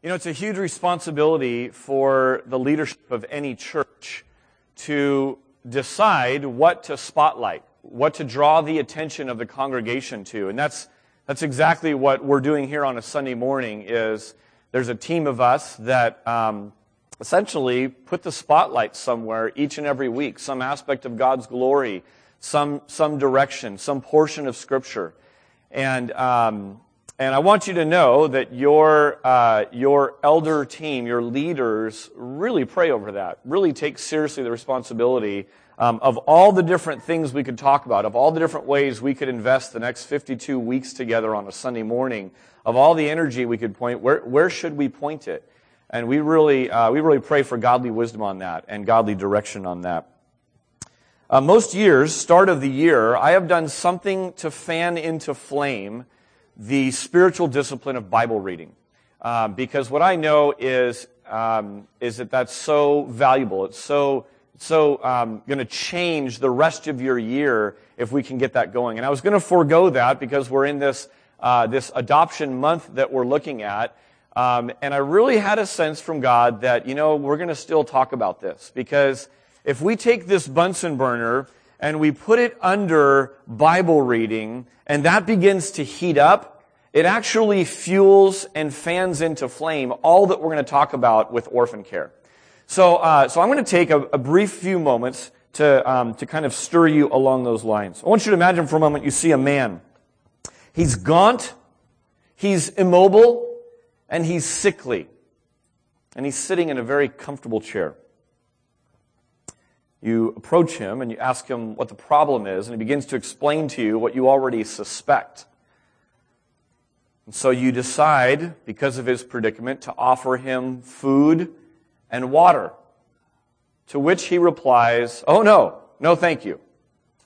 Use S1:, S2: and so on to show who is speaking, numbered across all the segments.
S1: You know, it's a huge responsibility for the leadership of any church to decide what to spotlight, what to draw the attention of the congregation to. And that's, that's exactly what we're doing here on a Sunday morning is there's a team of us that um, essentially put the spotlight somewhere each and every week, some aspect of God's glory, some, some direction, some portion of Scripture. And um, and I want you to know that your, uh, your elder team, your leaders, really pray over that. Really take seriously the responsibility um, of all the different things we could talk about, of all the different ways we could invest the next 52 weeks together on a Sunday morning, of all the energy we could point, where, where should we point it? And we really, uh, we really pray for godly wisdom on that and godly direction on that. Uh, most years, start of the year, I have done something to fan into flame the spiritual discipline of Bible reading. Um, because what I know is, um, is that that's so valuable. It's so, so um, going to change the rest of your year if we can get that going. And I was going to forego that because we're in this, uh, this adoption month that we're looking at. Um, and I really had a sense from God that, you know, we're going to still talk about this because if we take this Bunsen burner and we put it under Bible reading, and that begins to heat up, it actually fuels and fans into flame all that we're going to talk about with orphan care. So, uh, so I'm going to take a, a brief few moments to, um, to kind of stir you along those lines. I want you to imagine for a moment you see a man. He's gaunt, he's immobile, and he's sickly. And he's sitting in a very comfortable chair. You approach him and you ask him what the problem is, and he begins to explain to you what you already suspect. And so you decide, because of his predicament, to offer him food and water. To which he replies, Oh no, no thank you.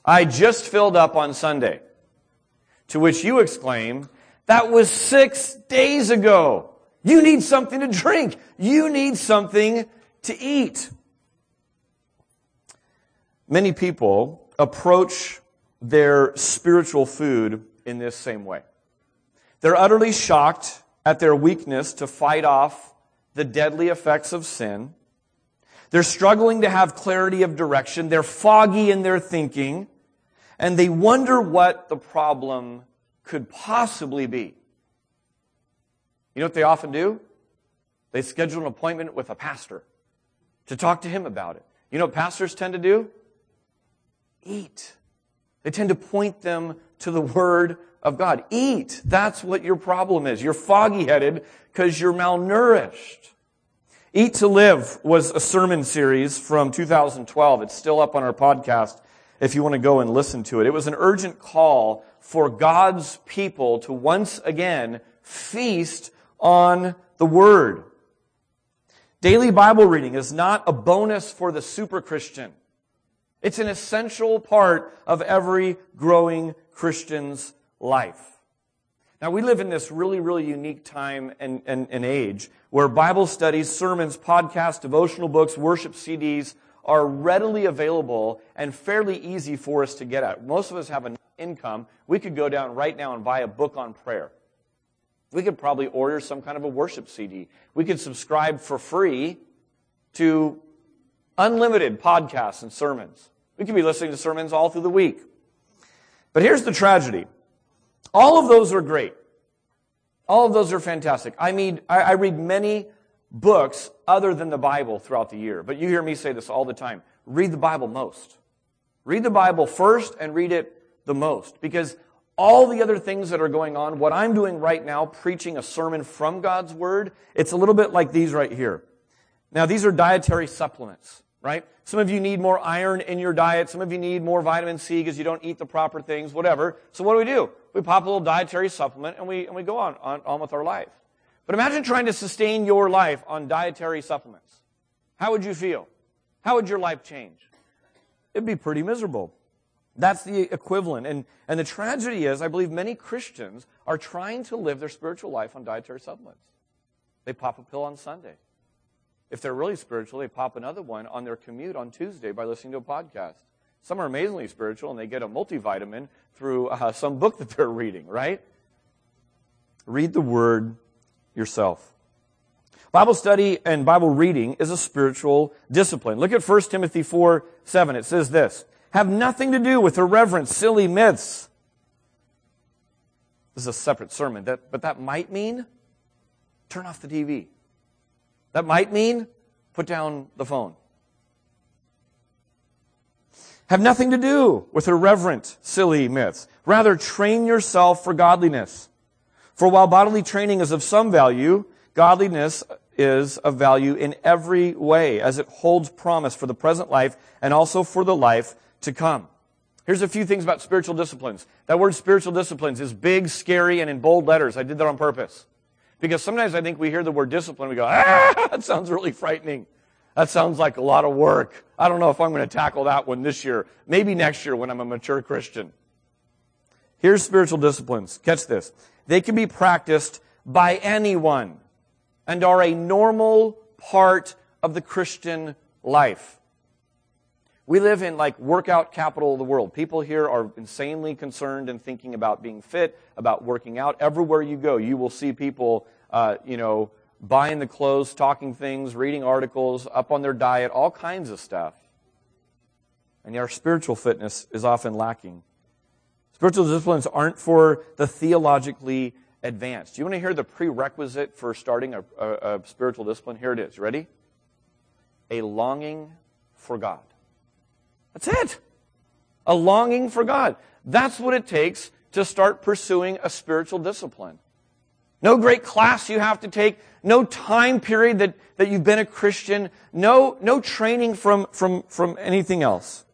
S1: I just filled up on Sunday. To which you exclaim, That was six days ago. You need something to drink. You need something to eat. Many people approach their spiritual food in this same way. They're utterly shocked at their weakness to fight off the deadly effects of sin. They're struggling to have clarity of direction. They're foggy in their thinking. And they wonder what the problem could possibly be. You know what they often do? They schedule an appointment with a pastor to talk to him about it. You know what pastors tend to do? Eat. They tend to point them to the Word of God. Eat. That's what your problem is. You're foggy headed because you're malnourished. Eat to Live was a sermon series from 2012. It's still up on our podcast if you want to go and listen to it. It was an urgent call for God's people to once again feast on the Word. Daily Bible reading is not a bonus for the super Christian. It's an essential part of every growing Christian's life. Now, we live in this really, really unique time and, and, and, age where Bible studies, sermons, podcasts, devotional books, worship CDs are readily available and fairly easy for us to get at. Most of us have an income. We could go down right now and buy a book on prayer. We could probably order some kind of a worship CD. We could subscribe for free to unlimited podcasts and sermons. We could be listening to sermons all through the week. But here's the tragedy. All of those are great. All of those are fantastic. I mean, I, read many books other than the Bible throughout the year. But you hear me say this all the time. Read the Bible most. Read the Bible first and read it the most. Because all the other things that are going on, what I'm doing right now, preaching a sermon from God's Word, it's a little bit like these right here. Now, these are dietary supplements right? Some of you need more iron in your diet. Some of you need more vitamin C because you don't eat the proper things, whatever. So what do we do? We pop a little dietary supplement and we, and we go on, on, on with our life. But imagine trying to sustain your life on dietary supplements. How would you feel? How would your life change? It'd be pretty miserable. That's the equivalent. And, and the tragedy is, I believe many Christians are trying to live their spiritual life on dietary supplements. They pop a pill on Sunday. If they're really spiritual, they pop another one on their commute on Tuesday by listening to a podcast. Some are amazingly spiritual and they get a multivitamin through uh, some book that they're reading, right? Read the word yourself. Bible study and Bible reading is a spiritual discipline. Look at 1 Timothy 4, 7. It says this, have nothing to do with irreverent, silly myths. This is a separate sermon, that, but that might mean turn off the TV. That might mean put down the phone. Have nothing to do with irreverent, silly myths. Rather, train yourself for godliness. For while bodily training is of some value, godliness is of value in every way, as it holds promise for the present life and also for the life to come. Here's a few things about spiritual disciplines. That word spiritual disciplines is big, scary, and in bold letters. I did that on purpose. Because sometimes I think we hear the word discipline, we go, ah, that sounds really frightening. That sounds like a lot of work. I don't know if I'm going to tackle that one this year. Maybe next year when I'm a mature Christian. Here's spiritual disciplines. Catch this. They can be practiced by anyone and are a normal part of the Christian life. We live in like workout capital of the world. People here are insanely concerned and thinking about being fit, about working out. Everywhere you go, you will see people, uh, you know, buying the clothes, talking things, reading articles, up on their diet, all kinds of stuff. And our spiritual fitness is often lacking. Spiritual disciplines aren't for the theologically advanced. You want to hear the prerequisite for starting a, a, a spiritual discipline? Here it is. Ready? A longing for God. That's it. A longing for God. That's what it takes to start pursuing a spiritual discipline. No great class you have to take. No time period that, that you've been a Christian. No, no training from, from, from anything else.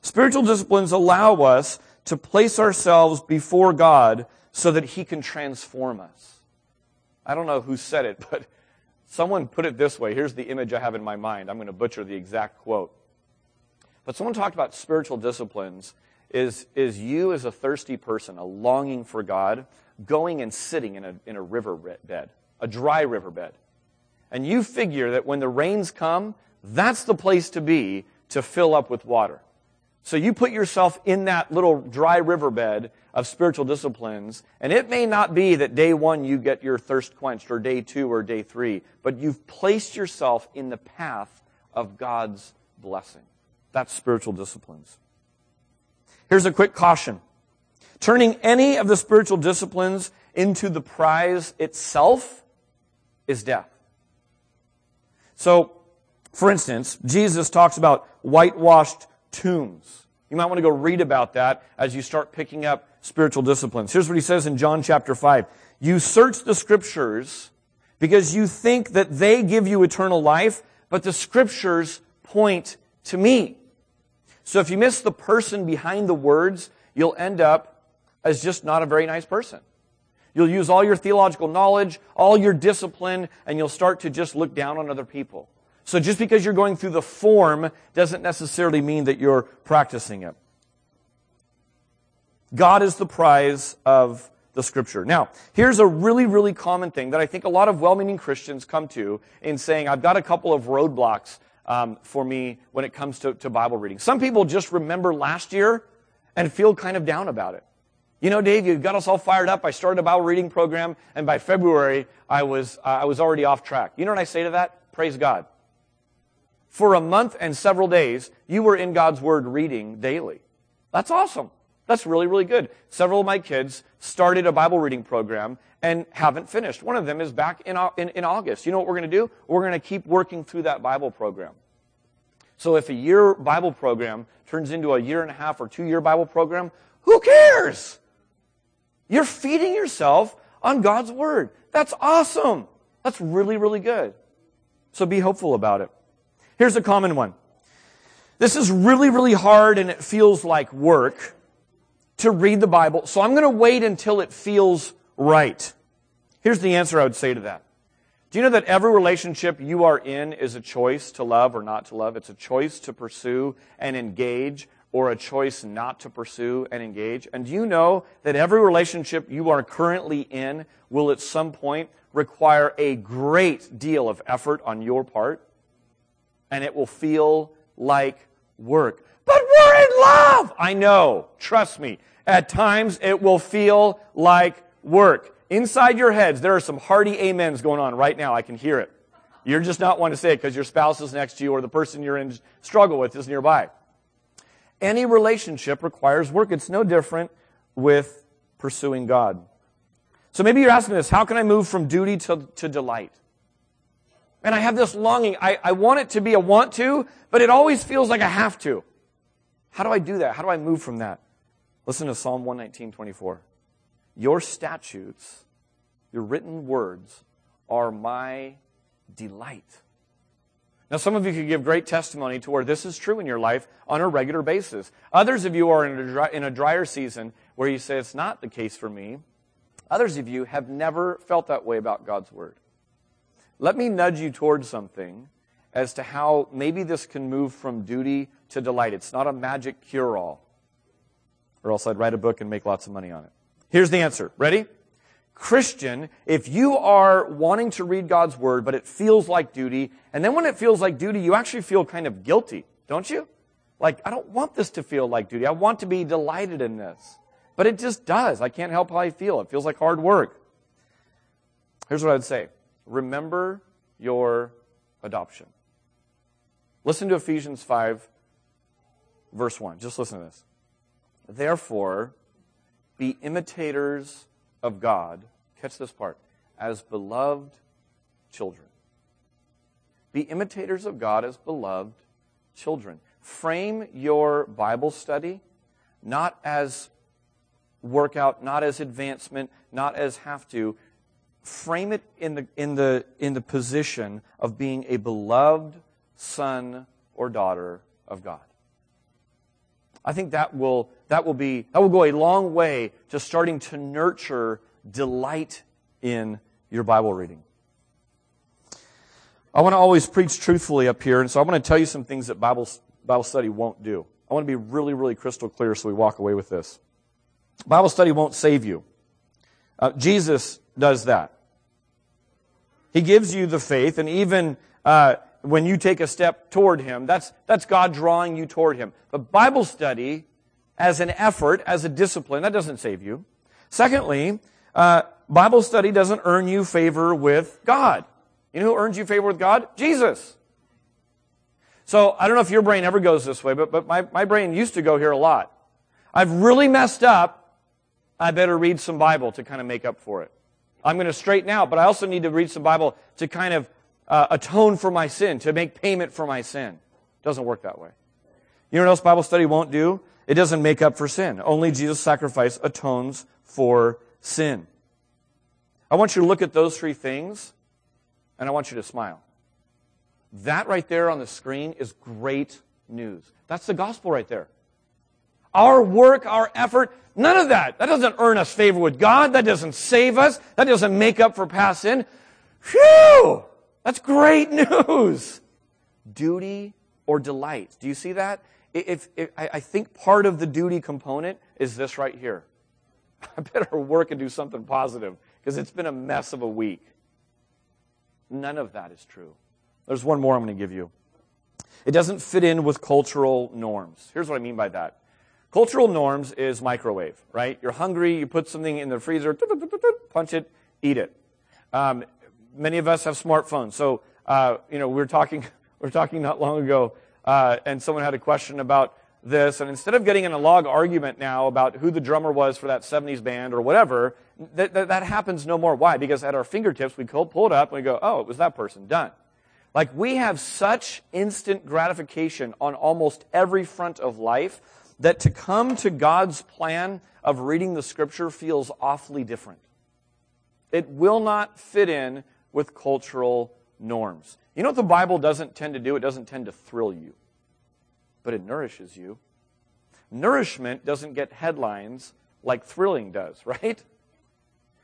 S1: Spiritual disciplines allow us to place ourselves before God so that He can transform us. I don't know who said it, but someone put it this way. Here's the image I have in my mind. I'm going to butcher the exact quote. But someone talked about spiritual disciplines is, is you as a thirsty person, a longing for God, going and sitting in a, in a river bed, a dry riverbed. And you figure that when the rains come, that's the place to be to fill up with water. So you put yourself in that little dry riverbed of spiritual disciplines, and it may not be that day one you get your thirst quenched, or day two, or day three, but you've placed yourself in the path of God's blessing. That's spiritual disciplines. Here's a quick caution. Turning any of the spiritual disciplines into the prize itself is death. So, for instance, Jesus talks about whitewashed tombs. You might want to go read about that as you start picking up spiritual disciplines. Here's what he says in John chapter 5. You search the scriptures because you think that they give you eternal life, but the scriptures point to me. So if you miss the person behind the words, you'll end up as just not a very nice person. You'll use all your theological knowledge, all your discipline, and you'll start to just look down on other people. So just because you're going through the form doesn't necessarily mean that you're practicing it. God is the prize of the scripture. Now, here's a really, really common thing that I think a lot of well-meaning Christians come to in saying, I've got a couple of roadblocks um, for me when it comes to, to Bible reading. Some people just remember last year and feel kind of down about it. You know, Dave, you got us all fired up. I started a Bible reading program, and by February, I was, uh, I was already off track. You know what I say to that? Praise God. For a month and several days, you were in God's Word reading daily. That's awesome. That's really, really good. Several of my kids started a Bible reading program and haven't finished. One of them is back in, in, in August. You know what we're going to do? We're going to keep working through that Bible program. So if a year Bible program turns into a year and a half or two year Bible program, who cares? You're feeding yourself on God's Word. That's awesome. That's really, really good. So be hopeful about it. Here's a common one. This is really, really hard and it feels like work to read the Bible, so I'm going to wait until it feels right. Here's the answer I would say to that. Do you know that every relationship you are in is a choice to love or not to love? It's a choice to pursue and engage or a choice not to pursue and engage. And do you know that every relationship you are currently in will at some point require a great deal of effort on your part? And it will feel like work. But we're in love! I know. Trust me. At times it will feel like work. Inside your heads, there are some hearty amens going on right now. I can hear it. You're just not wanting to say it because your spouse is next to you or the person you're in struggle with is nearby. Any relationship requires work. It's no different with pursuing God. So maybe you're asking this, how can I move from duty to, to delight? And I have this longing. I, I want it to be a want to, but it always feels like I have to. How do I do that? How do I move from that? Listen to Psalm 119, 24. Your statutes, your written words, are my delight. Now, some of you could give great testimony to where this is true in your life on a regular basis. Others of you are in a, dry, in a drier season where you say, it's not the case for me. Others of you have never felt that way about God's Word. Let me nudge you towards something as to how maybe this can move from duty to delight. It's not a magic cure all, or else I'd write a book and make lots of money on it. Here's the answer. Ready? Christian, if you are wanting to read God's Word, but it feels like duty, and then when it feels like duty, you actually feel kind of guilty, don't you? Like, I don't want this to feel like duty. I want to be delighted in this. But it just does. I can't help how I feel. It feels like hard work. Here's what I'd say remember your adoption. Listen to Ephesians 5, verse 1. Just listen to this. Therefore, be imitators of God. Catch this part. As beloved children. Be imitators of God as beloved children. Frame your Bible study not as workout, not as advancement, not as have to. Frame it in the, in the, in the position of being a beloved son or daughter of God. I think that will, that will be, that will go a long way to starting to nurture delight in your Bible reading. I want to always preach truthfully up here, and so I want to tell you some things that Bible, Bible study won't do. I want to be really, really crystal clear so we walk away with this. Bible study won't save you. Uh, Jesus does that. He gives you the faith, and even uh, when you take a step toward Him, that's, that's God drawing you toward Him. But Bible study, as an effort, as a discipline, that doesn't save you. Secondly, uh, Bible study doesn't earn you favor with God. You know who earns you favor with God? Jesus. So I don't know if your brain ever goes this way, but, but my, my brain used to go here a lot. I've really messed up. I better read some Bible to kind of make up for it. I'm going to straighten out, but I also need to read some Bible to kind of uh, atone for my sin, to make payment for my sin. It doesn't work that way. You know what else Bible study won't do? It doesn't make up for sin. Only Jesus' sacrifice atones for sin. I want you to look at those three things, and I want you to smile. That right there on the screen is great news. That's the gospel right there. Our work, our effort, none of that. That doesn't earn us favor with God. That doesn't save us. That doesn't make up for past sin. Phew! That's great news. Duty or delight. Do you see that? If, if, I think part of the duty component is this right here. I better work and do something positive because it's been a mess of a week. None of that is true. There's one more I'm going to give you. It doesn't fit in with cultural norms. Here's what I mean by that. Cultural norms is microwave, right? You're hungry, you put something in the freezer, punch it, eat it. Um, many of us have smartphones. So, uh, you know, we were talking, we were talking not long ago, uh, and someone had a question about this, and instead of getting in a log argument now about who the drummer was for that 70s band or whatever, that, that, that happens no more. Why? Because at our fingertips, we pull it up and we go, oh, it was that person, done. Like we have such instant gratification on almost every front of life that to come to God's plan of reading the scripture feels awfully different. It will not fit in with cultural norms. You know what the Bible doesn't tend to do? It doesn't tend to thrill you, but it nourishes you. Nourishment doesn't get headlines like thrilling does, right?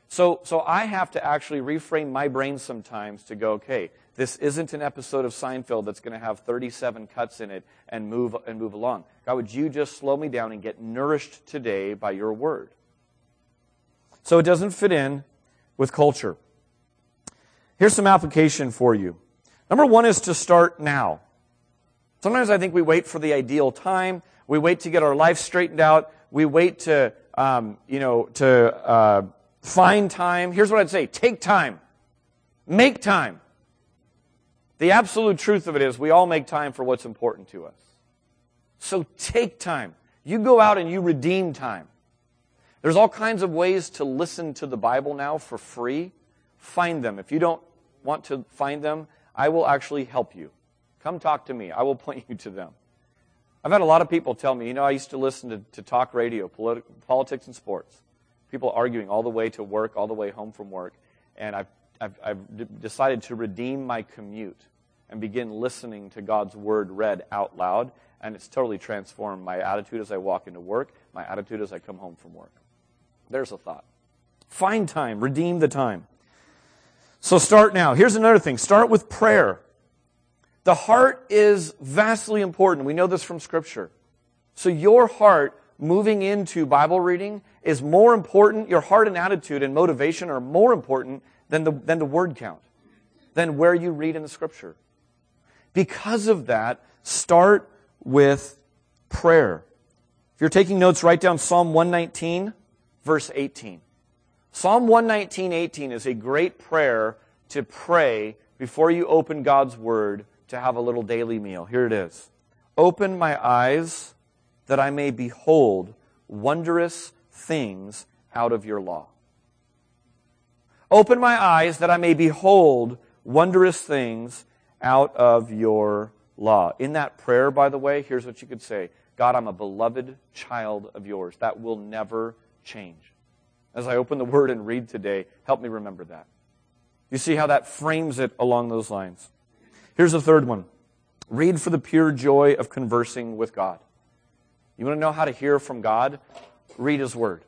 S1: So, so I have to actually reframe my brain sometimes to go, okay, this isn't an episode of Seinfeld that's going to have 37 cuts in it and move and move along. God, would you just slow me down and get nourished today by your word? So it doesn't fit in with culture. Here's some application for you. Number one is to start now. Sometimes I think we wait for the ideal time. We wait to get our life straightened out. We wait to, um, you know, to uh, find time. Here's what I'd say: take time, make time. The absolute truth of it is we all make time for what's important to us. So take time. You go out and you redeem time. There's all kinds of ways to listen to the Bible now for free. Find them. If you don't want to find them, I will actually help you. Come talk to me. I will point you to them. I've had a lot of people tell me, you know, I used to listen to, to talk radio, politi- politics and sports. People arguing all the way to work, all the way home from work. And I've, I've, I've d- decided to redeem my commute and begin listening to God's word read out loud. And it's totally transformed my attitude as I walk into work, my attitude as I come home from work. There's a thought. Find time, redeem the time. So start now. Here's another thing start with prayer. The heart is vastly important. We know this from Scripture. So your heart moving into Bible reading is more important, your heart and attitude and motivation are more important than the, than the word count, than where you read in the Scripture. Because of that, start with prayer. If you're taking notes, write down Psalm 119, verse 18. Psalm 119, 18 is a great prayer to pray before you open God's Word to have a little daily meal. Here it is. Open my eyes that I may behold wondrous things out of your law. Open my eyes that I may behold wondrous things out of your law. In that prayer, by the way, here's what you could say God, I'm a beloved child of yours. That will never change. As I open the word and read today, help me remember that. You see how that frames it along those lines. Here's the third one. Read for the pure joy of conversing with God. You want to know how to hear from God? Read His Word.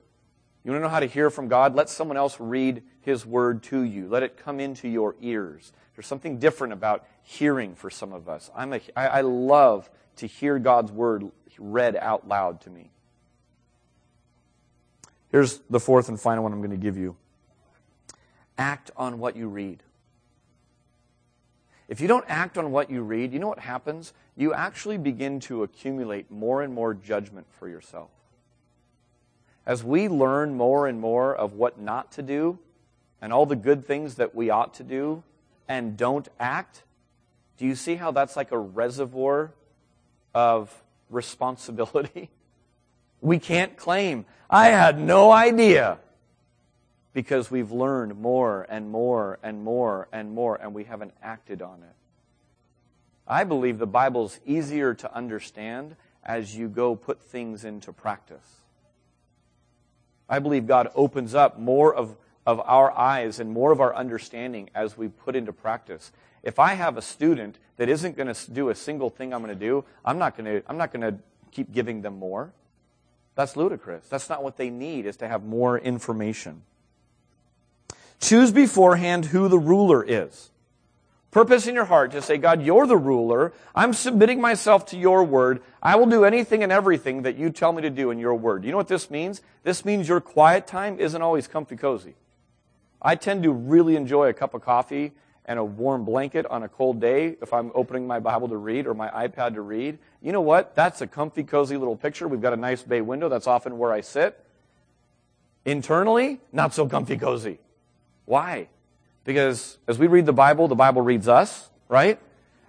S1: You want to know how to hear from God? Let someone else read His Word to you. Let it come into your ears. There's something different about hearing for some of us. I'm a, I, I love to hear God's Word read out loud to me. Here's the fourth and final one I'm going to give you act on what you read. If you don't act on what you read, you know what happens? You actually begin to accumulate more and more judgment for yourself. As we learn more and more of what not to do and all the good things that we ought to do and don't act, do you see how that's like a reservoir of responsibility? We can't claim, I had no idea because we've learned more and more and more and more and we haven't acted on it. I believe the Bible's easier to understand as you go put things into practice. I believe God opens up more of, of our eyes and more of our understanding as we put into practice. If I have a student that isn't going to do a single thing I'm going to do, I'm not going to, I'm not going to keep giving them more. That's ludicrous. That's not what they need, is to have more information. Choose beforehand who the ruler is. Purpose in your heart to say, God, you're the ruler. I'm submitting myself to your word. I will do anything and everything that you tell me to do in your word. You know what this means? This means your quiet time isn't always comfy cozy. I tend to really enjoy a cup of coffee and a warm blanket on a cold day if I'm opening my Bible to read or my iPad to read. You know what? That's a comfy, cozy little picture. We've got a nice bay window. That's often where I sit. Internally, not so comfy, cozy. Why? Because as we read the Bible, the Bible reads us, right?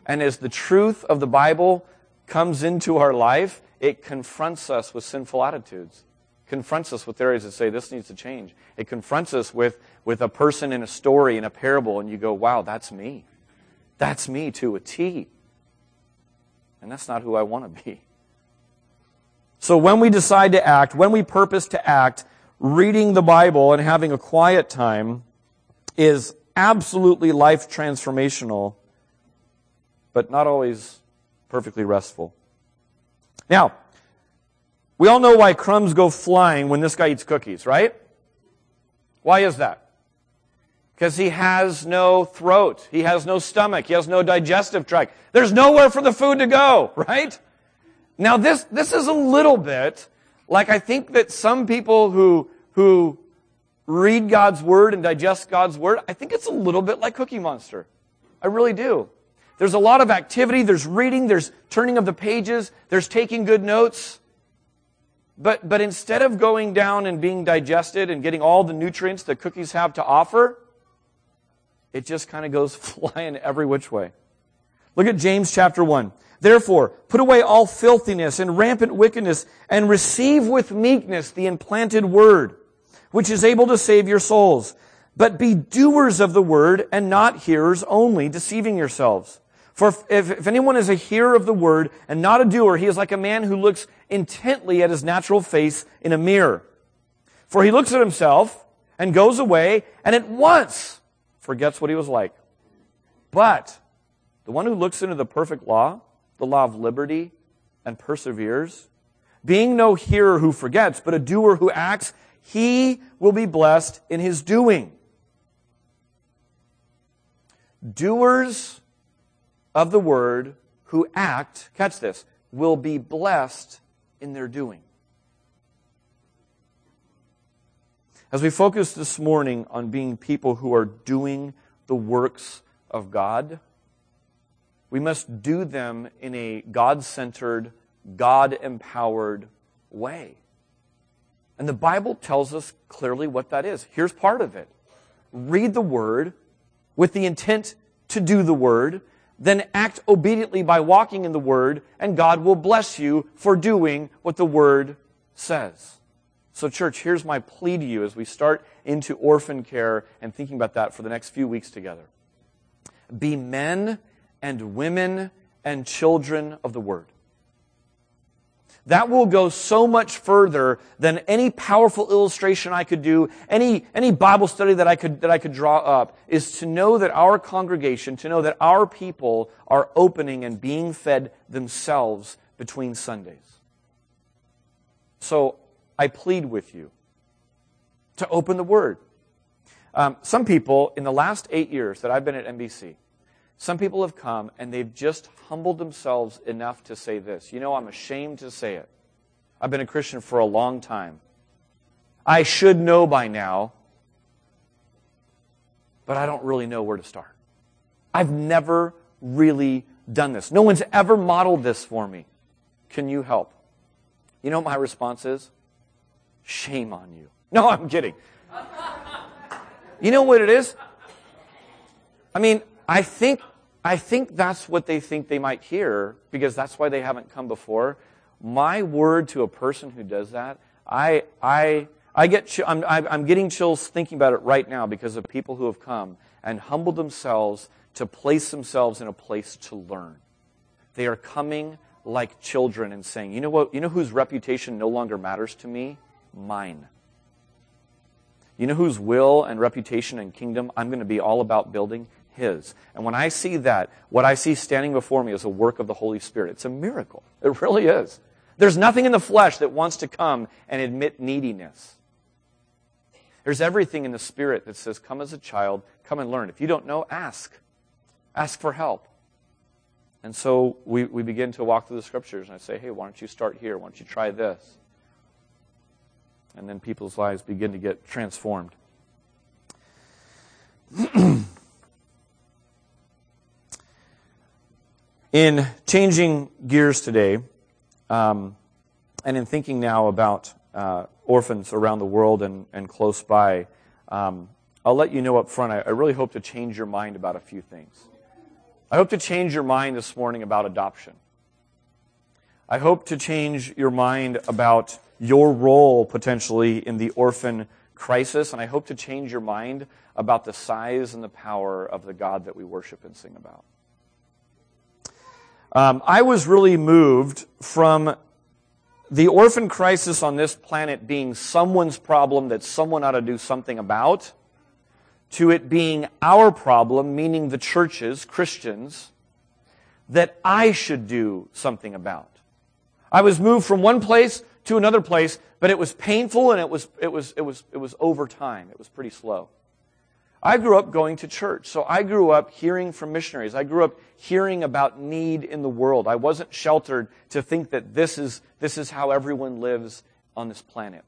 S1: And as the truth of the Bible comes into our life, it confronts us with sinful attitudes. Confronts us with areas that say this needs to change. It confronts us with, with a person in a story, in a parable, and you go, wow, that's me. That's me to a T. And that's not who I want to be. So when we decide to act, when we purpose to act, reading the Bible and having a quiet time is absolutely life transformational, but not always perfectly restful. Now, we all know why crumbs go flying when this guy eats cookies, right? Why is that? Because he has no throat. He has no stomach. He has no digestive tract. There's nowhere for the food to go, right? Now this, this is a little bit like I think that some people who, who read God's Word and digest God's Word, I think it's a little bit like Cookie Monster. I really do. There's a lot of activity, there's reading, there's turning of the pages, there's taking good notes. But, but instead of going down and being digested and getting all the nutrients that cookies have to offer, it just kind of goes flying every which way. Look at James chapter 1. Therefore, put away all filthiness and rampant wickedness and receive with meekness the implanted word, which is able to save your souls. But be doers of the word and not hearers only, deceiving yourselves. For if, if, anyone is a hearer of the word and not a doer, he is like a man who looks intently at his natural face in a mirror. For he looks at himself and goes away and at once forgets what he was like. But the one who looks into the perfect law, the law of liberty, and perseveres, being no hearer who forgets, but a doer who acts, he will be blessed in his doing. Doers of the word who act, catch this, will be blessed in their doing. As we focus this morning on being people who are doing the works of God, we must do them in a God centered, God empowered way. And the Bible tells us clearly what that is. Here's part of it read the Word with the intent to do the Word, then act obediently by walking in the Word, and God will bless you for doing what the Word says. So, church, here's my plea to you as we start into orphan care and thinking about that for the next few weeks together. Be men and women and children of the Word. That will go so much further than any powerful illustration I could do, any, any Bible study that I could, that I could draw up, is to know that our congregation, to know that our people are opening and being fed themselves between Sundays. So I plead with you to open the Word. Um, some people, in the last eight years that I've been at NBC, some people have come and they've just humbled themselves enough to say this. You know, I'm ashamed to say it. I've been a Christian for a long time. I should know by now, but I don't really know where to start. I've never really done this. No one's ever modeled this for me. Can you help? You know what my response is? Shame on you. No, I'm kidding. You know what it is? I mean, I think I think that's what they think they might hear because that's why they haven't come before. My word to a person who does that, I, I, I get, I'm, I'm getting chills thinking about it right now because of people who have come and humbled themselves to place themselves in a place to learn. They are coming like children and saying, you know what, you know whose reputation no longer matters to me? Mine. You know whose will and reputation and kingdom I'm going to be all about building? His. And when I see that, what I see standing before me is a work of the Holy Spirit. It's a miracle. It really is. There's nothing in the flesh that wants to come and admit neediness. There's everything in the Spirit that says, Come as a child, come and learn. If you don't know, ask. Ask for help. And so we, we begin to walk through the scriptures, and I say, Hey, why don't you start here? Why don't you try this? And then people's lives begin to get transformed. In changing gears today, um, and in thinking now about uh, orphans around the world and, and close by, um, I'll let you know up front, I, I really hope to change your mind about a few things. I hope to change your mind this morning about adoption. I hope to change your mind about your role potentially in the orphan crisis, and I hope to change your mind about the size and the power of the God that we worship and sing about. Um, I was really moved from the orphan crisis on this planet being someone's problem that someone ought to do something about, to it being our problem, meaning the churches, Christians, that I should do something about. I was moved from one place to another place, but it was painful and it was, it was, it was, it was over time. It was pretty slow. I grew up going to church, so I grew up hearing from missionaries. I grew up hearing about need in the world. I wasn't sheltered to think that this is, this is how everyone lives on this planet.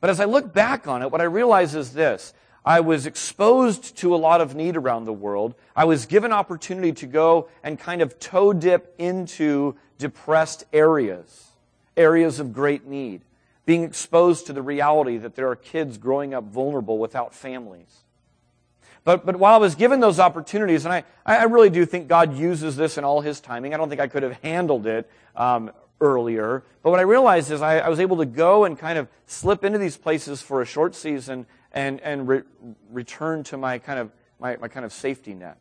S1: But as I look back on it, what I realize is this. I was exposed to a lot of need around the world. I was given opportunity to go and kind of toe dip into depressed areas, areas of great need, being exposed to the reality that there are kids growing up vulnerable without families But, but while I was given those opportunities, and I, I really do think God uses this in all His timing, I don't think I could have handled it um, earlier. But what I realized is I, I, was able to go and kind of slip into these places for a short season and, and re- return to my kind of, my, my kind of safety net.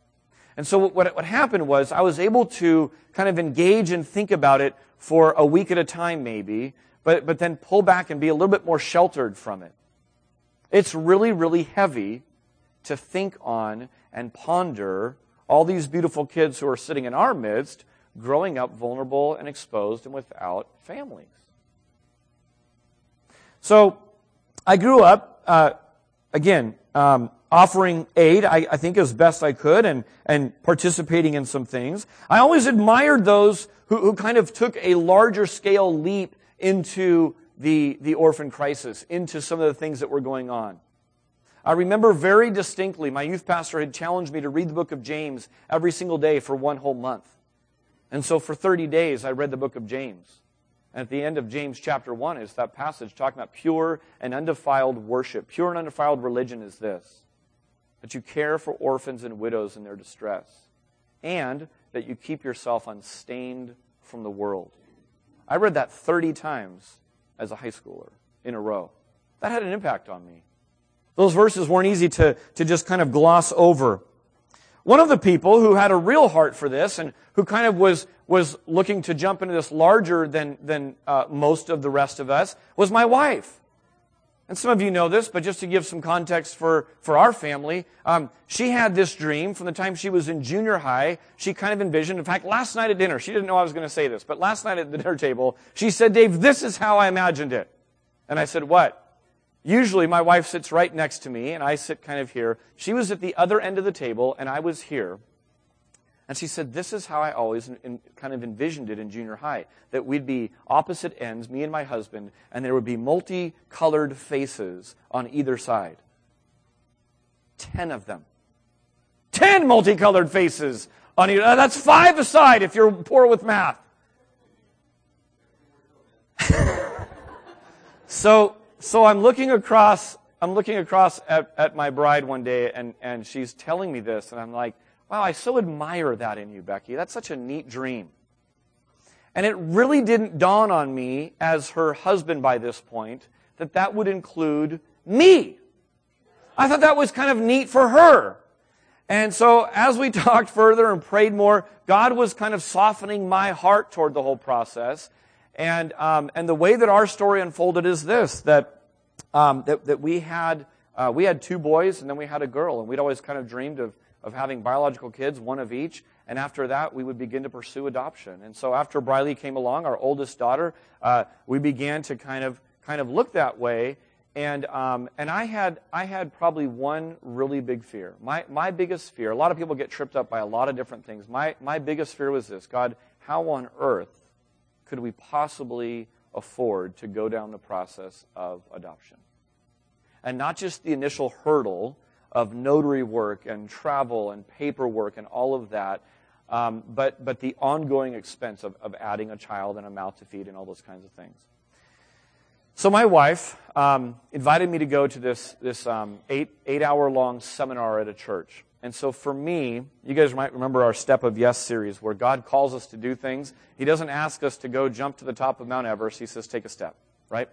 S1: And so what, what happened was I was able to kind of engage and think about it for a week at a time maybe, but, but then pull back and be a little bit more sheltered from it. It's really, really heavy to think on and ponder all these beautiful kids who are sitting in our midst growing up vulnerable and exposed and without families. So I grew up, uh, again, um, offering aid, I, I, think as best I could, and, and participating in some things. I always admired those who, who kind of took a larger scale leap into the, the orphan crisis, into some of the things that were going on. I remember very distinctly my youth pastor had challenged me to read the book of James every single day for one whole month. And so for 30 days, I read the book of James. And at the end of James chapter 1 is that passage talking about pure and undefiled worship. Pure and undefiled religion is this that you care for orphans and widows in their distress, and that you keep yourself unstained from the world. I read that 30 times as a high schooler in a row. That had an impact on me. Those verses weren't easy to, to just kind of gloss over. One of the people who had a real heart for this and who kind of was, was looking to jump into this larger than, than uh, most of the rest of us was my wife. And some of you know this, but just to give some context for, for our family, um, she had this dream from the time she was in junior high. She kind of envisioned, in fact, last night at dinner, she didn't know I was going to say this, but last night at the dinner table, she said, Dave, this is how I imagined it. And I said, what? Usually my wife sits right next to me and I sit kind of here. She was at the other end of the table and I was here. And she said, This is how I always in, in, kind of envisioned it in junior high that we'd be opposite ends, me and my husband, and there would be multicolored faces on either side. Ten of them. Ten multicolored faces on either. Uh, that's five aside if you're poor with math. so so I'm looking across, I'm looking across at, at my bride one day and, and she's telling me this and I'm like, wow, I so admire that in you, Becky. That's such a neat dream. And it really didn't dawn on me as her husband by this point that that would include me. I thought that was kind of neat for her. And so as we talked further and prayed more, God was kind of softening my heart toward the whole process. And, um, and the way that our story unfolded is this, that, um, that, that we had, uh, we had two boys and then we had a girl and we'd always kind of dreamed of, of having biological kids, one of each. And after that, we would begin to pursue adoption. And so after Briley came along, our oldest daughter, uh, we began to kind of, kind of look that way. And, um, and I, had, I had probably one really big fear. My, my biggest fear, a lot of people get tripped up by a lot of different things. My, my biggest fear was this God, how on earth could we possibly afford to go down the process of adoption? And not just the initial hurdle of notary work and travel and paperwork and all of that, um, but, but the ongoing expense of, of adding a child and a mouth to feed and all those kinds of things. So my wife um, invited me to go to this, this um, eight, eight hour long seminar at a church. And so for me, you guys might remember our Step of Yes series where God calls us to do things. He doesn't ask us to go jump to the top of Mount Everest. He says, take a step, right?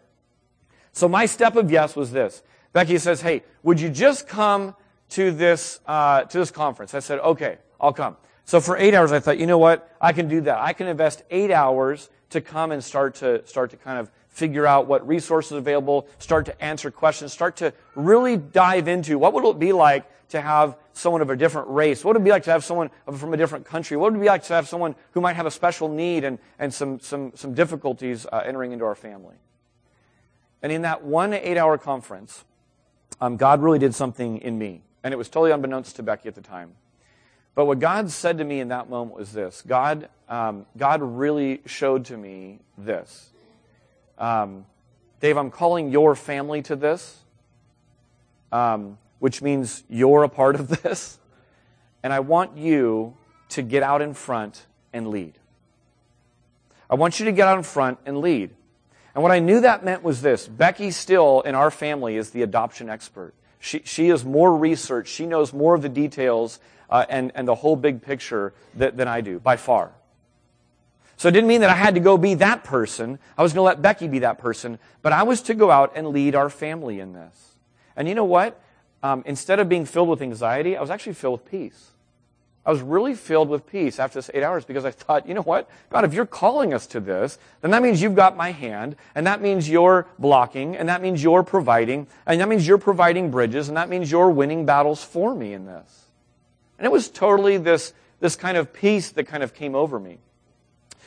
S1: So my step of yes was this. Becky says, hey, would you just come to this, uh, to this conference? I said, okay, I'll come. So for eight hours, I thought, you know what? I can do that. I can invest eight hours to come and start to, start to kind of figure out what resources are available, start to answer questions, start to really dive into what would it be like to have someone of a different race? What would it be like to have someone from a different country? What would it be like to have someone who might have a special need and, and some, some, some difficulties uh, entering into our family? And in that one eight hour conference, um, God really did something in me. And it was totally unbeknownst to Becky at the time. But what God said to me in that moment was this God, um, God really showed to me this. Um, Dave, I'm calling your family to this. Um, which means you're a part of this. And I want you to get out in front and lead. I want you to get out in front and lead. And what I knew that meant was this Becky still in our family is the adoption expert. She, she is more research. She knows more of the details uh, and, and the whole big picture that, than I do, by far. So it didn't mean that I had to go be that person. I was going to let Becky be that person, but I was to go out and lead our family in this. And you know what? Um, instead of being filled with anxiety, I was actually filled with peace. I was really filled with peace after this eight hours because I thought, you know what? God, if you're calling us to this, then that means you've got my hand, and that means you're blocking, and that means you're providing, and that means you're providing bridges, and that means you're winning battles for me in this. And it was totally this, this kind of peace that kind of came over me.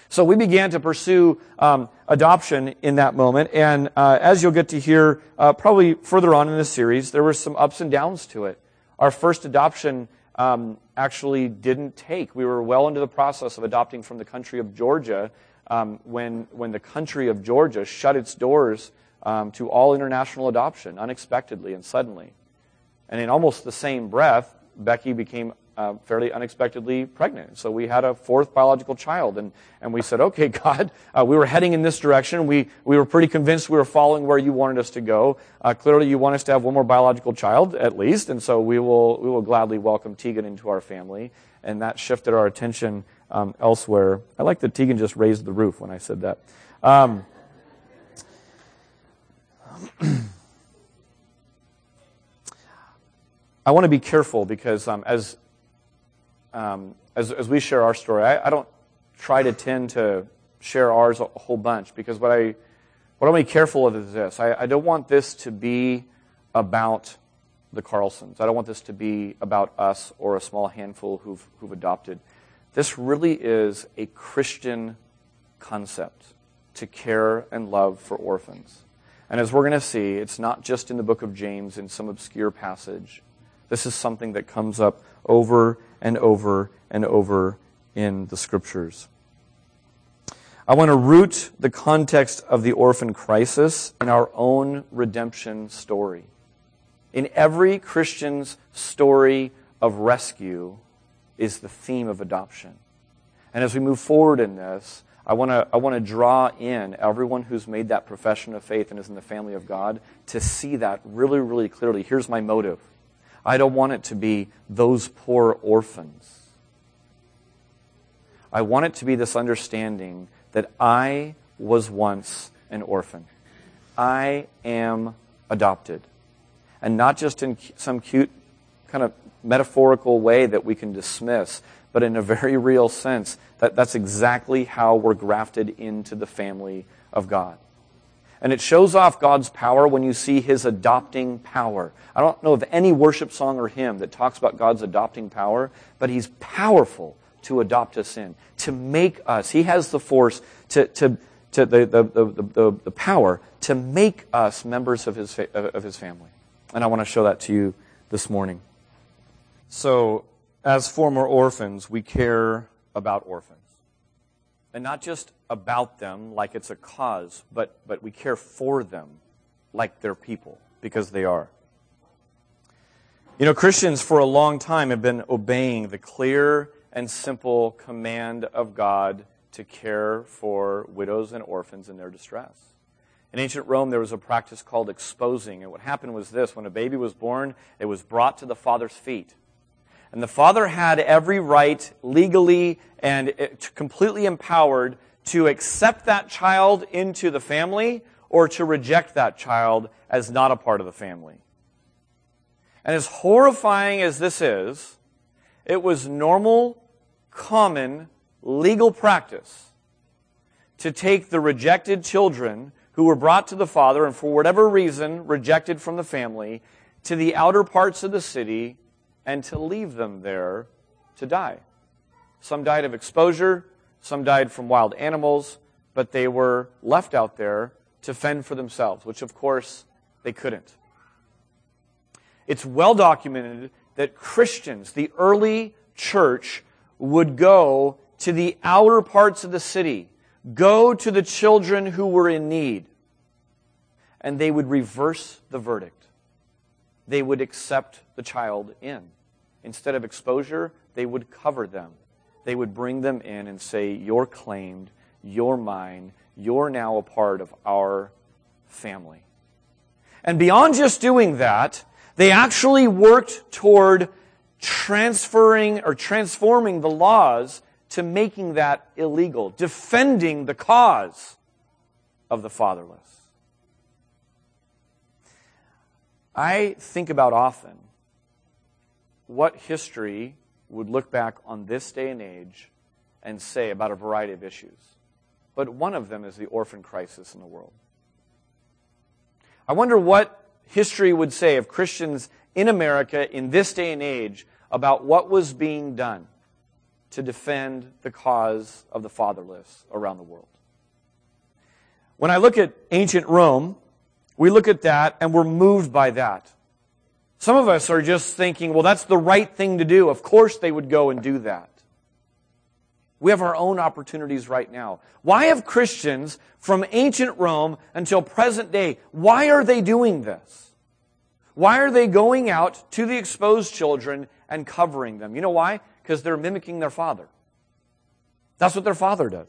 S1: So we began to pursue um, adoption in that moment, and uh, as you'll get to hear uh, probably further on in the series, there were some ups and downs to it. Our first adoption um, actually didn't take. We were well into the process of adopting from the country of Georgia um, when, when the country of Georgia shut its doors um, to all international adoption unexpectedly and suddenly. And in almost the same breath, Becky became uh, fairly unexpectedly pregnant. So we had a fourth biological child, and, and we said, okay, God, uh, we were heading in this direction. We, we were pretty convinced we were following where you wanted us to go. Uh, clearly, you want us to have one more biological child, at least, and so we will, we will gladly welcome Tegan into our family. And that shifted our attention um, elsewhere. I like that Tegan just raised the roof when I said that. Um, I want to be careful because um, as um, as, as we share our story, I, I, don't try to tend to share ours a whole bunch because what I what I want to be careful of is this. I, I don't want this to be about the Carlsons. I don't want this to be about us or a small handful who've, who've adopted. This really is a Christian concept to care and love for orphans. And as we're going to see, it's not just in the book of James in some obscure passage. This is something that comes up over and over and over in the scriptures. I want to root the context of the orphan crisis in our own redemption story. In every Christian's story of rescue is the theme of adoption. And as we move forward in this, I want to I want to draw in everyone who's made that profession of faith and is in the family of God to see that really really clearly. Here's my motive. I don't want it to be those poor orphans. I want it to be this understanding that I was once an orphan. I am adopted. And not just in some cute, kind of metaphorical way that we can dismiss, but in a very real sense, that that's exactly how we're grafted into the family of God. And it shows off God's power when you see his adopting power. I don't know of any worship song or hymn that talks about God's adopting power, but he's powerful to adopt us in, to make us. He has the force to, to, to the, the, the, the, power to make us members of his, of his family. And I want to show that to you this morning. So, as former orphans, we care about orphans and not just about them like it's a cause, but, but we care for them like they're people, because they are. You know, Christians for a long time have been obeying the clear and simple command of God to care for widows and orphans in their distress. In ancient Rome, there was a practice called exposing. And what happened was this when a baby was born, it was brought to the father's feet. And the father had every right, legally and eh, completely empowered, to accept that child into the family or to reject that child as not a part of the family. And as horrifying as this is, it was normal, common, legal practice to take the rejected children who were brought to the father and for whatever reason rejected from the family to the outer parts of the city and to leave them there to die. Some died of exposure, some died from wild animals, but they were left out there to fend for themselves, which of course they couldn't. It's well documented that Christians, the early church, would go to the outer parts of the city, go to the children who were in need, and they would reverse the verdict. They would accept the child in. Instead of exposure, they would cover them. They would bring them in and say, You're claimed, you're mine, you're now a part of our family. And beyond just doing that, They actually worked toward transferring or transforming the laws to making that illegal, defending the cause of the fatherless. I think about often what history would look back on this day and age and say about a variety of issues. But one of them is the orphan crisis in the world. I wonder what history would say of Christians in America in this day and age about what was being done to defend the cause of the fatherless around the world. When I look at ancient Rome, we look at that and we're moved by that. Some of us are just thinking, well, that's the right thing to do. Of course they would go and do that. We have our own opportunities right now. Why have Christians from ancient Rome until present day, why are they doing this? Why are they going out to the exposed children and covering them? You know why? Because they're mimicking their father. That's what their father does.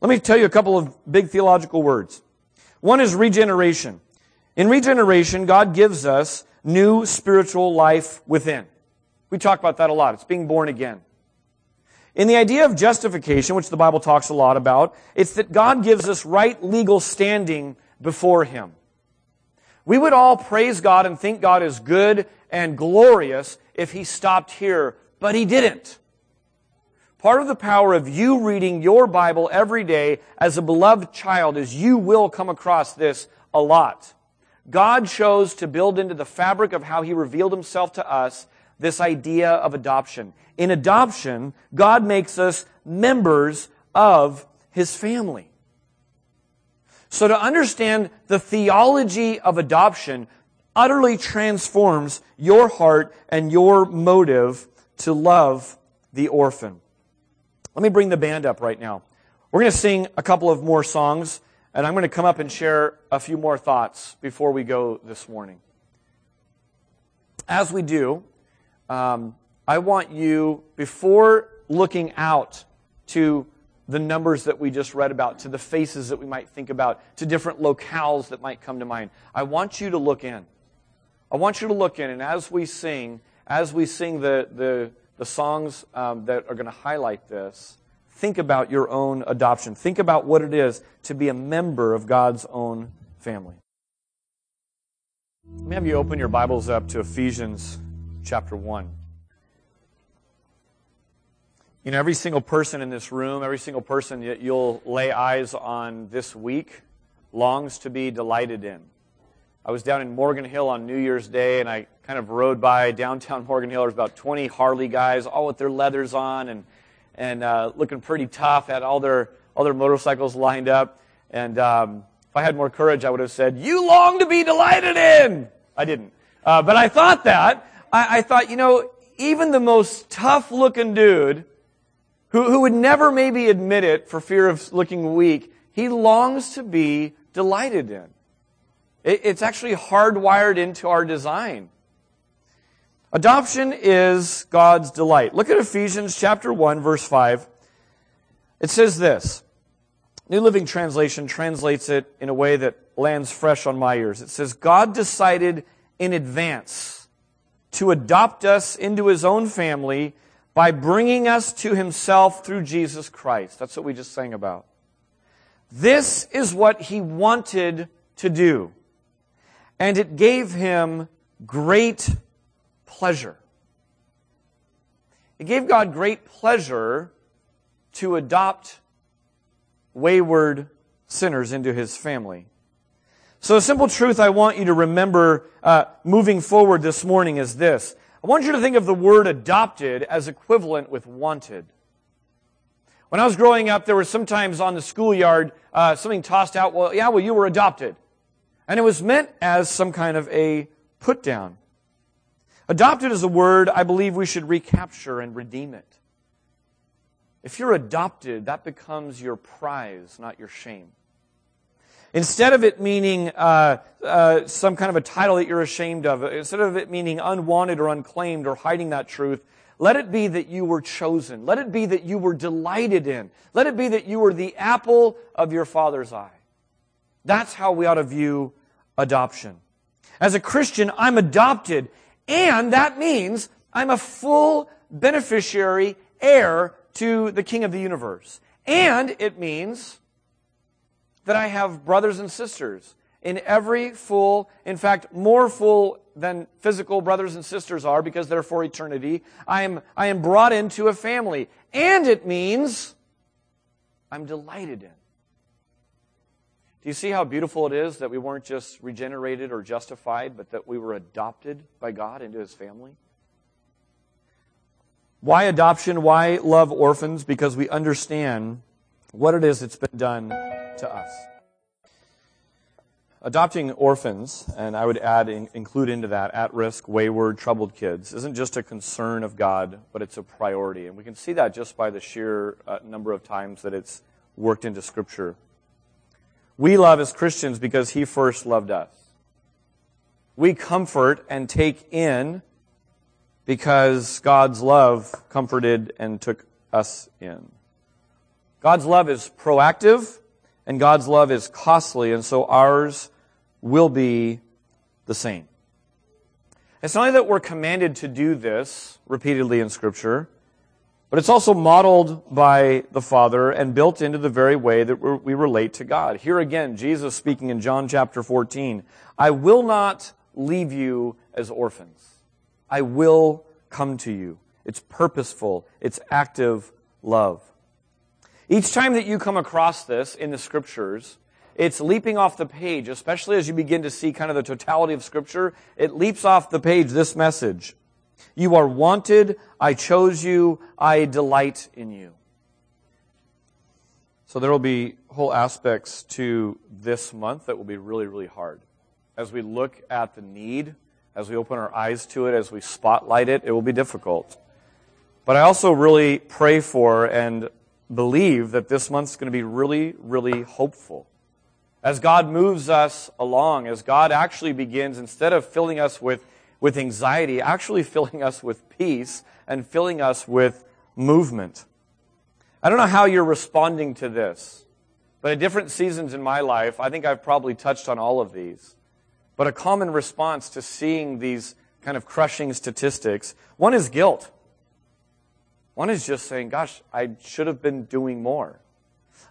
S1: Let me tell you a couple of big theological words. One is regeneration. In regeneration, God gives us new spiritual life within. We talk about that a lot. It's being born again. In the idea of justification, which the Bible talks a lot about, it's that God gives us right legal standing before Him. We would all praise God and think God is good and glorious if He stopped here, but He didn't. Part of the power of you reading your Bible every day as a beloved child is you will come across this a lot. God chose to build into the fabric of how He revealed Himself to us this idea of adoption. In adoption, God makes us members of His family. So to understand the theology of adoption utterly transforms your heart and your motive to love the orphan. Let me bring the band up right now. We're going to sing a couple of more songs, and I'm going to come up and share a few more thoughts before we go this morning. As we do, um, I want you, before looking out to the numbers that we just read about, to the faces that we might think about, to different locales that might come to mind, I want you to look in. I want you to look in, and as we sing, as we sing the, the the songs um, that are going to highlight this, think about your own adoption. Think about what it is to be a member of God's own family. Let me have you open your Bibles up to Ephesians chapter 1. You know, every single person in this room, every single person that you'll lay eyes on this week longs to be delighted in. I was down in Morgan Hill on New Year's Day, and I kind of rode by downtown Morgan Hill. There's about 20 Harley guys, all with their leathers on and and uh, looking pretty tough. Had all their all their motorcycles lined up. And um, if I had more courage, I would have said, "You long to be delighted in." I didn't, uh, but I thought that. I, I thought, you know, even the most tough-looking dude, who who would never maybe admit it for fear of looking weak, he longs to be delighted in. It's actually hardwired into our design. Adoption is God's delight. Look at Ephesians chapter 1 verse 5. It says this. New Living Translation translates it in a way that lands fresh on my ears. It says, God decided in advance to adopt us into his own family by bringing us to himself through Jesus Christ. That's what we just sang about. This is what he wanted to do and it gave him great pleasure. It gave God great pleasure to adopt wayward sinners into his family. So a simple truth I want you to remember uh, moving forward this morning is this. I want you to think of the word adopted as equivalent with wanted. When I was growing up, there was sometimes on the schoolyard uh, something tossed out, well, yeah, well, you were adopted. And it was meant as some kind of a put down. Adopted is a word I believe we should recapture and redeem it. If you're adopted, that becomes your prize, not your shame. Instead of it meaning uh, uh, some kind of a title that you're ashamed of, instead of it meaning unwanted or unclaimed or hiding that truth, let it be that you were chosen. Let it be that you were delighted in. Let it be that you were the apple of your father's eye. That's how we ought to view adoption. As a Christian, I'm adopted, and that means I'm a full beneficiary heir to the King of the universe. And it means that I have brothers and sisters in every full, in fact, more full than physical brothers and sisters are because they're for eternity. I am, I am brought into a family. And it means I'm delighted in. Do you see how beautiful it is that we weren't just regenerated or justified, but that we were adopted by God into His family? Why adoption? Why love orphans? Because we understand what it is that's been done to us. Adopting orphans, and I would add, include into that at risk, wayward, troubled kids, isn't just a concern of God, but it's a priority. And we can see that just by the sheer uh, number of times that it's worked into Scripture. We love as Christians because He first loved us. We comfort and take in because God's love comforted and took us in. God's love is proactive and God's love is costly, and so ours will be the same. It's not only that we're commanded to do this repeatedly in Scripture, but it's also modeled by the Father and built into the very way that we relate to God. Here again, Jesus speaking in John chapter 14, I will not leave you as orphans. I will come to you. It's purposeful. It's active love. Each time that you come across this in the scriptures, it's leaping off the page, especially as you begin to see kind of the totality of scripture. It leaps off the page this message. You are wanted. I chose you. I delight in you. So there will be whole aspects to this month that will be really, really hard. As we look at the need, as we open our eyes to it, as we spotlight it, it will be difficult. But I also really pray for and believe that this month's going to be really, really hopeful. As God moves us along, as God actually begins, instead of filling us with, with anxiety, actually filling us with peace and filling us with movement. I don't know how you're responding to this, but at different seasons in my life, I think I've probably touched on all of these. But a common response to seeing these kind of crushing statistics, one is guilt. One is just saying, gosh, I should have been doing more.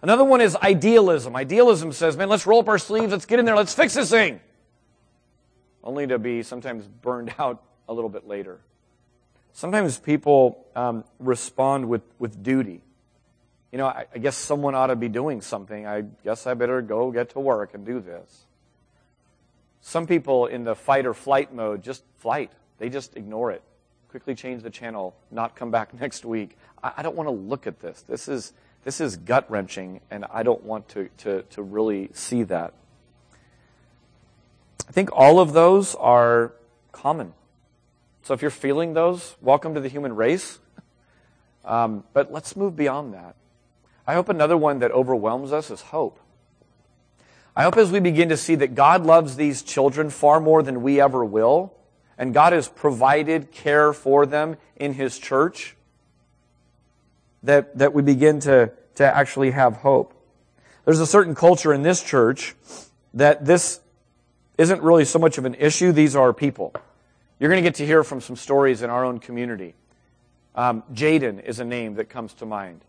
S1: Another one is idealism. Idealism says, man, let's roll up our sleeves, let's get in there, let's fix this thing. Only to be sometimes burned out a little bit later. Sometimes people um, respond with, with duty. You know, I, I guess someone ought to be doing something. I guess I better go get to work and do this. Some people in the fight or flight mode just flight. They just ignore it. Quickly change the channel, not come back next week. I, I don't want to look at this. This is, this is gut wrenching, and I don't want to, to, to really see that. I think all of those are common. So if you're feeling those, welcome to the human race. Um, but let's move beyond that. I hope another one that overwhelms us is hope. I hope as we begin to see that God loves these children far more than we ever will, and God has provided care for them in His church, that, that we begin to, to actually have hope. There's a certain culture in this church that this isn't really so much of an issue. These are people. You're going to get to hear from some stories in our own community. Um, Jaden is a name that comes to mind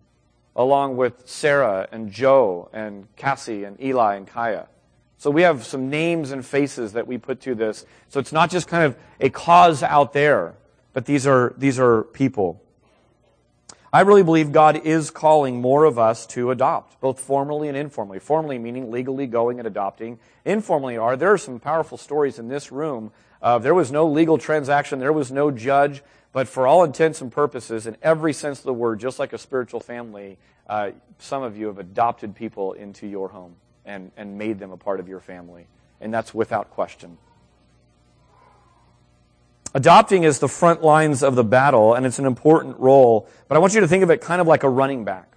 S1: along with Sarah and Joe and Cassie and Eli and Kaya. So we have some names and faces that we put to this. So it's not just kind of a cause out there, but these are, these are people. I really believe God is calling more of us to adopt, both formally and informally. Formally meaning legally going and adopting. Informally are, there are some powerful stories in this room. Uh, there was no legal transaction, there was no judge, but for all intents and purposes, in every sense of the word, just like a spiritual family, uh, some of you have adopted people into your home and, and made them a part of your family. And that's without question. Adopting is the front lines of the battle, and it's an important role. But I want you to think of it kind of like a running back.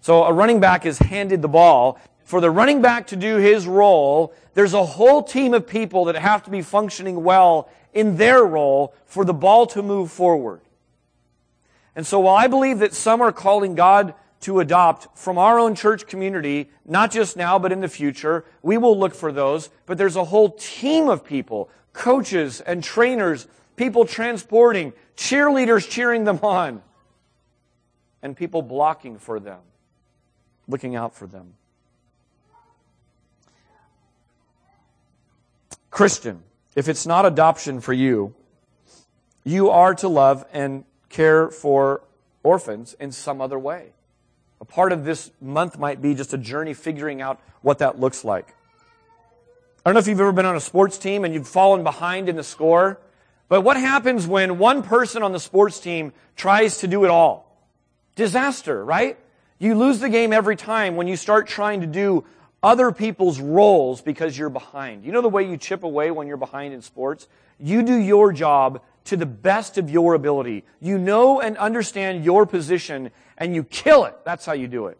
S1: So a running back is handed the ball. For the running back to do his role, there's a whole team of people that have to be functioning well in their role for the ball to move forward. And so while I believe that some are calling God to adopt from our own church community, not just now, but in the future. We will look for those, but there's a whole team of people, coaches and trainers, people transporting, cheerleaders cheering them on, and people blocking for them, looking out for them. Christian, if it's not adoption for you, you are to love and care for orphans in some other way. A part of this month might be just a journey figuring out what that looks like. I don't know if you've ever been on a sports team and you've fallen behind in the score, but what happens when one person on the sports team tries to do it all? Disaster, right? You lose the game every time when you start trying to do other people's roles because you're behind. You know the way you chip away when you're behind in sports? You do your job to the best of your ability. You know and understand your position and you kill it. That's how you do it.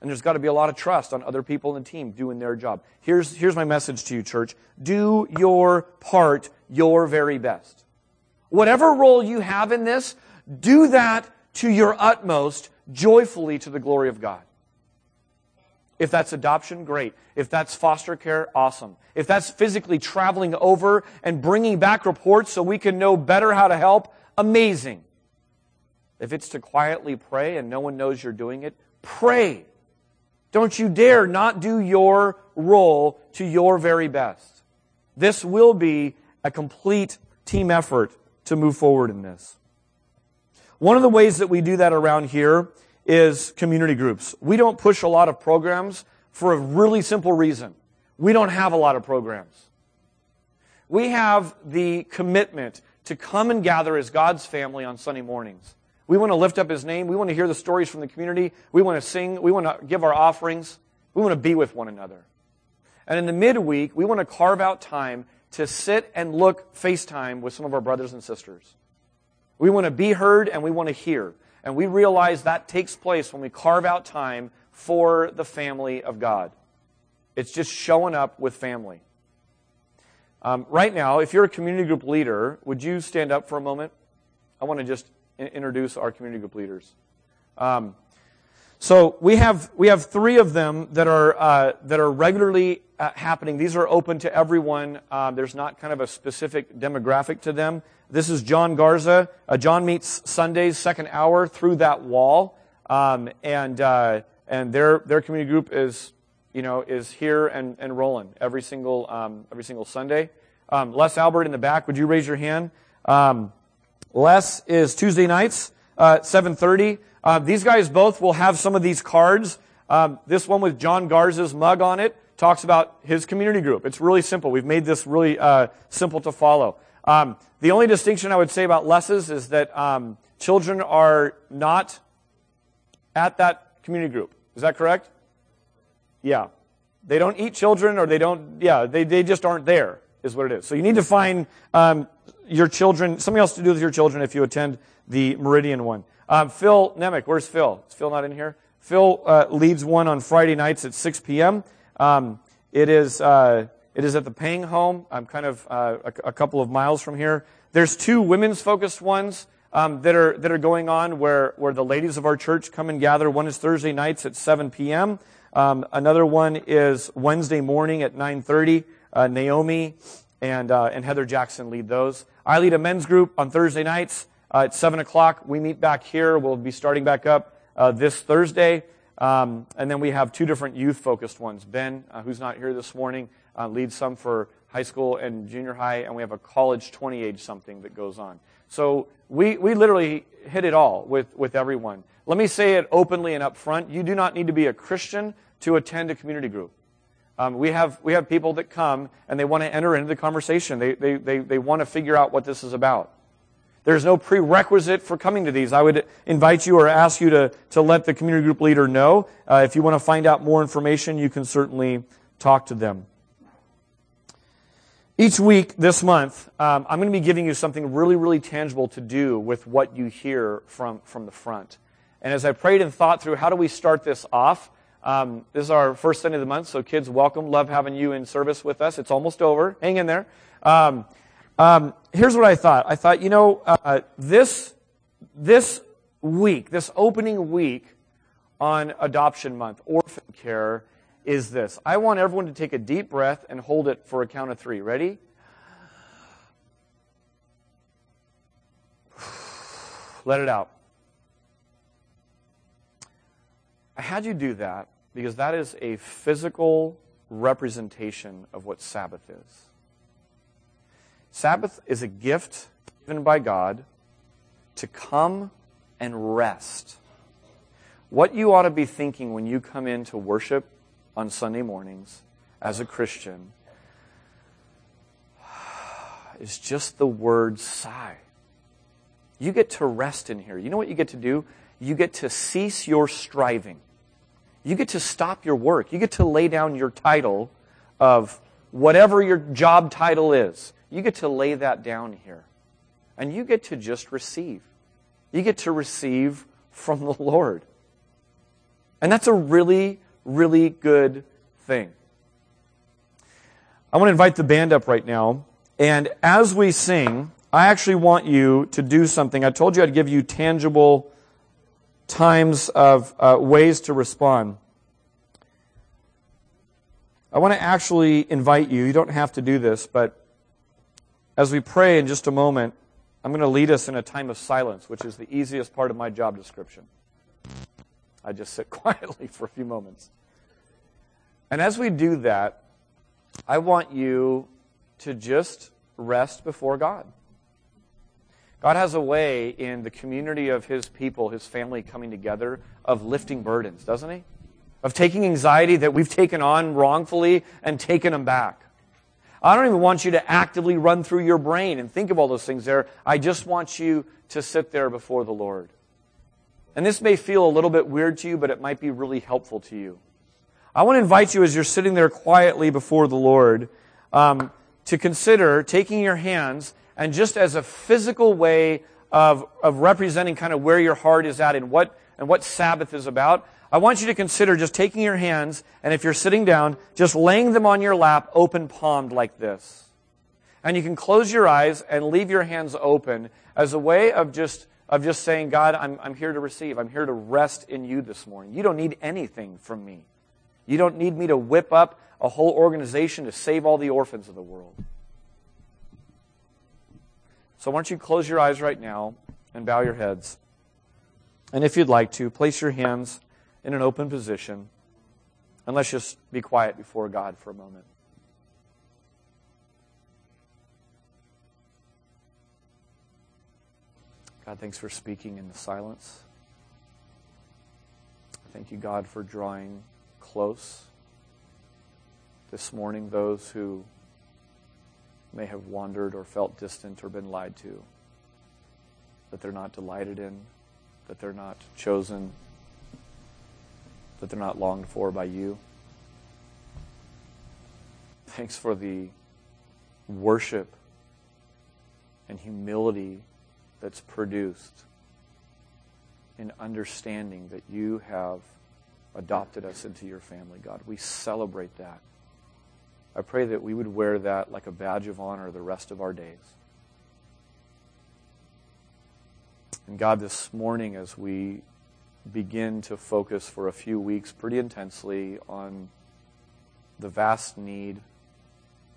S1: And there's got to be a lot of trust on other people in the team doing their job. Here's, here's my message to you, church. Do your part your very best. Whatever role you have in this, do that to your utmost, joyfully to the glory of God. If that's adoption, great. If that's foster care, awesome. If that's physically traveling over and bringing back reports so we can know better how to help, amazing. If it's to quietly pray and no one knows you're doing it, pray. Don't you dare not do your role to your very best. This will be a complete team effort to move forward in this. One of the ways that we do that around here is community groups. We don't push a lot of programs for a really simple reason. We don't have a lot of programs. We have the commitment to come and gather as God's family on Sunday mornings. We want to lift up His name. We want to hear the stories from the community. We want to sing. We want to give our offerings. We want to be with one another. And in the midweek, we want to carve out time to sit and look FaceTime with some of our brothers and sisters. We want to be heard and we want to hear. And we realize that takes place when we carve out time for the family of God. It's just showing up with family. Um, right now, if you're a community group leader, would you stand up for a moment? I want to just introduce our community group leaders. Um, so we have we have three of them that are uh, that are regularly uh, happening. These are open to everyone. Uh, there's not kind of a specific demographic to them. This is John Garza. Uh, John meets Sundays, second hour, through that wall. Um, and uh, and their their community group is you know is here and, and rolling every single um, every single Sunday. Um, Les Albert in the back, would you raise your hand? Um, Les is Tuesday nights, uh, seven thirty. Uh, these guys both will have some of these cards. Um, this one with John Garza's mug on it talks about his community group. It's really simple. We've made this really uh, simple to follow. Um, the only distinction I would say about lessons is that um, children are not at that community group. Is that correct? Yeah. They don't eat children or they don't, yeah, they, they just aren't there, is what it is. So you need to find um, your children, something else to do with your children if you attend the Meridian one. Um, Phil Nemec, where's Phil? Is Phil not in here? Phil uh, leads one on Friday nights at 6 p.m. Um, it is. Uh, it is at the Pang home. I'm kind of uh, a, a, couple of miles from here. There's two women's focused ones um, that are that are going on where where the ladies of our church come and gather. One is Thursday nights at 7 p.m. Um, another one is Wednesday morning at 9:30. Uh, Naomi and uh, and Heather Jackson lead those. I lead a men's group on Thursday nights uh, at 7 o'clock. We meet back here. We'll be starting back up uh, this Thursday. Um, and then we have two different youth focused ones. Ben, uh, who's not here this morning, uh, leads some for high school and junior high, and we have a college 20 age something that goes on. So we, we literally hit it all with, with everyone. Let me say it openly and up front. You do not need to be a Christian to attend a community group. Um, we, have, we have people that come and they want to enter into the conversation. They, they, they, they want to figure out what this is about. There's no prerequisite for coming to these. I would invite you or ask you to, to let the community group leader know. Uh, if you want to find out more information, you can certainly talk to them. Each week this month, um, I'm going to be giving you something really, really tangible to do with what you hear from, from the front. And as I prayed and thought through how do we start this off, um, this is our first Sunday of the month, so kids, welcome. Love having you in service with us. It's almost over. Hang in there. Um, um here's what I thought. I thought, you know, uh, this this week, this opening week, on Adoption Month, orphan care, is this. I want everyone to take a deep breath and hold it for a count of three. Ready? Let it out. I had you do that because that is a physical representation of what Sabbath is. Sabbath is a gift given by God to come and rest. What you ought to be thinking when you come in to worship on Sunday mornings as a Christian is just the word sigh. You get to rest in here. You know what you get to do? You get to cease your striving. You get to stop your work. You get to lay down your title of whatever your job title is. You get to lay that down here. And you get to just receive. You get to receive from the Lord. And that's a really, really good thing. I want to invite the band up right now. And as we sing, I actually want you to do something. I told you I'd give you tangible times of uh, ways to respond. I want to actually invite you, you don't have to do this, but as we pray in just a moment, I'm going to lead us in a time of silence, which is the easiest part of my job description. I just sit quietly for a few moments. And as we do that, I want you to just rest before God. God has a way in the community of His people, His family coming together, of lifting burdens, doesn't He? Of taking anxiety that we've taken on wrongfully and taking them back. I don't even want you to actively run through your brain and think of all those things there. I just want you to sit there before the Lord. And this may feel a little bit weird to you, but it might be really helpful to you. I want to invite you as you're sitting there quietly before the Lord um, to consider taking your hands and just as a physical way of, of representing kind of where your heart is at and what, and what Sabbath is about, I want you to consider just taking your hands, and if you're sitting down, just laying them on your lap, open palmed like this. And you can close your eyes and leave your hands open as a way of just, of just saying, God, I'm, I'm here to receive. I'm here to rest in you this morning. You don't need anything from me. You don't need me to whip up a whole organization to save all the orphans of the world. So why don't you close your eyes right now and bow your heads. And if you'd like to, place your hands in an open position. And let's just be quiet before God for a moment. God, thanks for speaking in the silence. Thank you, God, for drawing close this morning those who may have wandered or felt distant or been lied to, that they're not delighted in, that they're not chosen, that they're not longed for by you. Thanks for the worship and humility that's produced in understanding that you have adopted us into your family, God. We celebrate that. I pray that we would wear that like a badge of honor the rest of our days. And God, this morning, as we begin to focus for a few weeks pretty intensely on the vast need,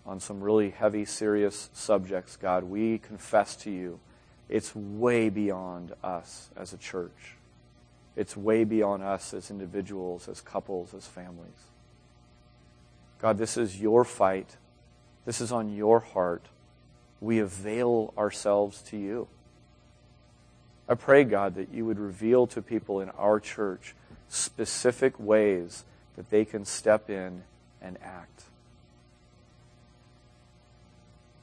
S1: on some really heavy, serious subjects, God, we confess to you it's way beyond us as a church. It's way beyond us as individuals, as couples, as families. God, this is your fight. This is on your heart. We avail ourselves to you. I pray, God, that you would reveal to people in our church specific ways that they can step in and act.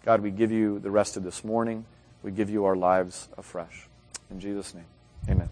S1: God, we give you the rest of this morning. We give you our lives afresh. In Jesus' name.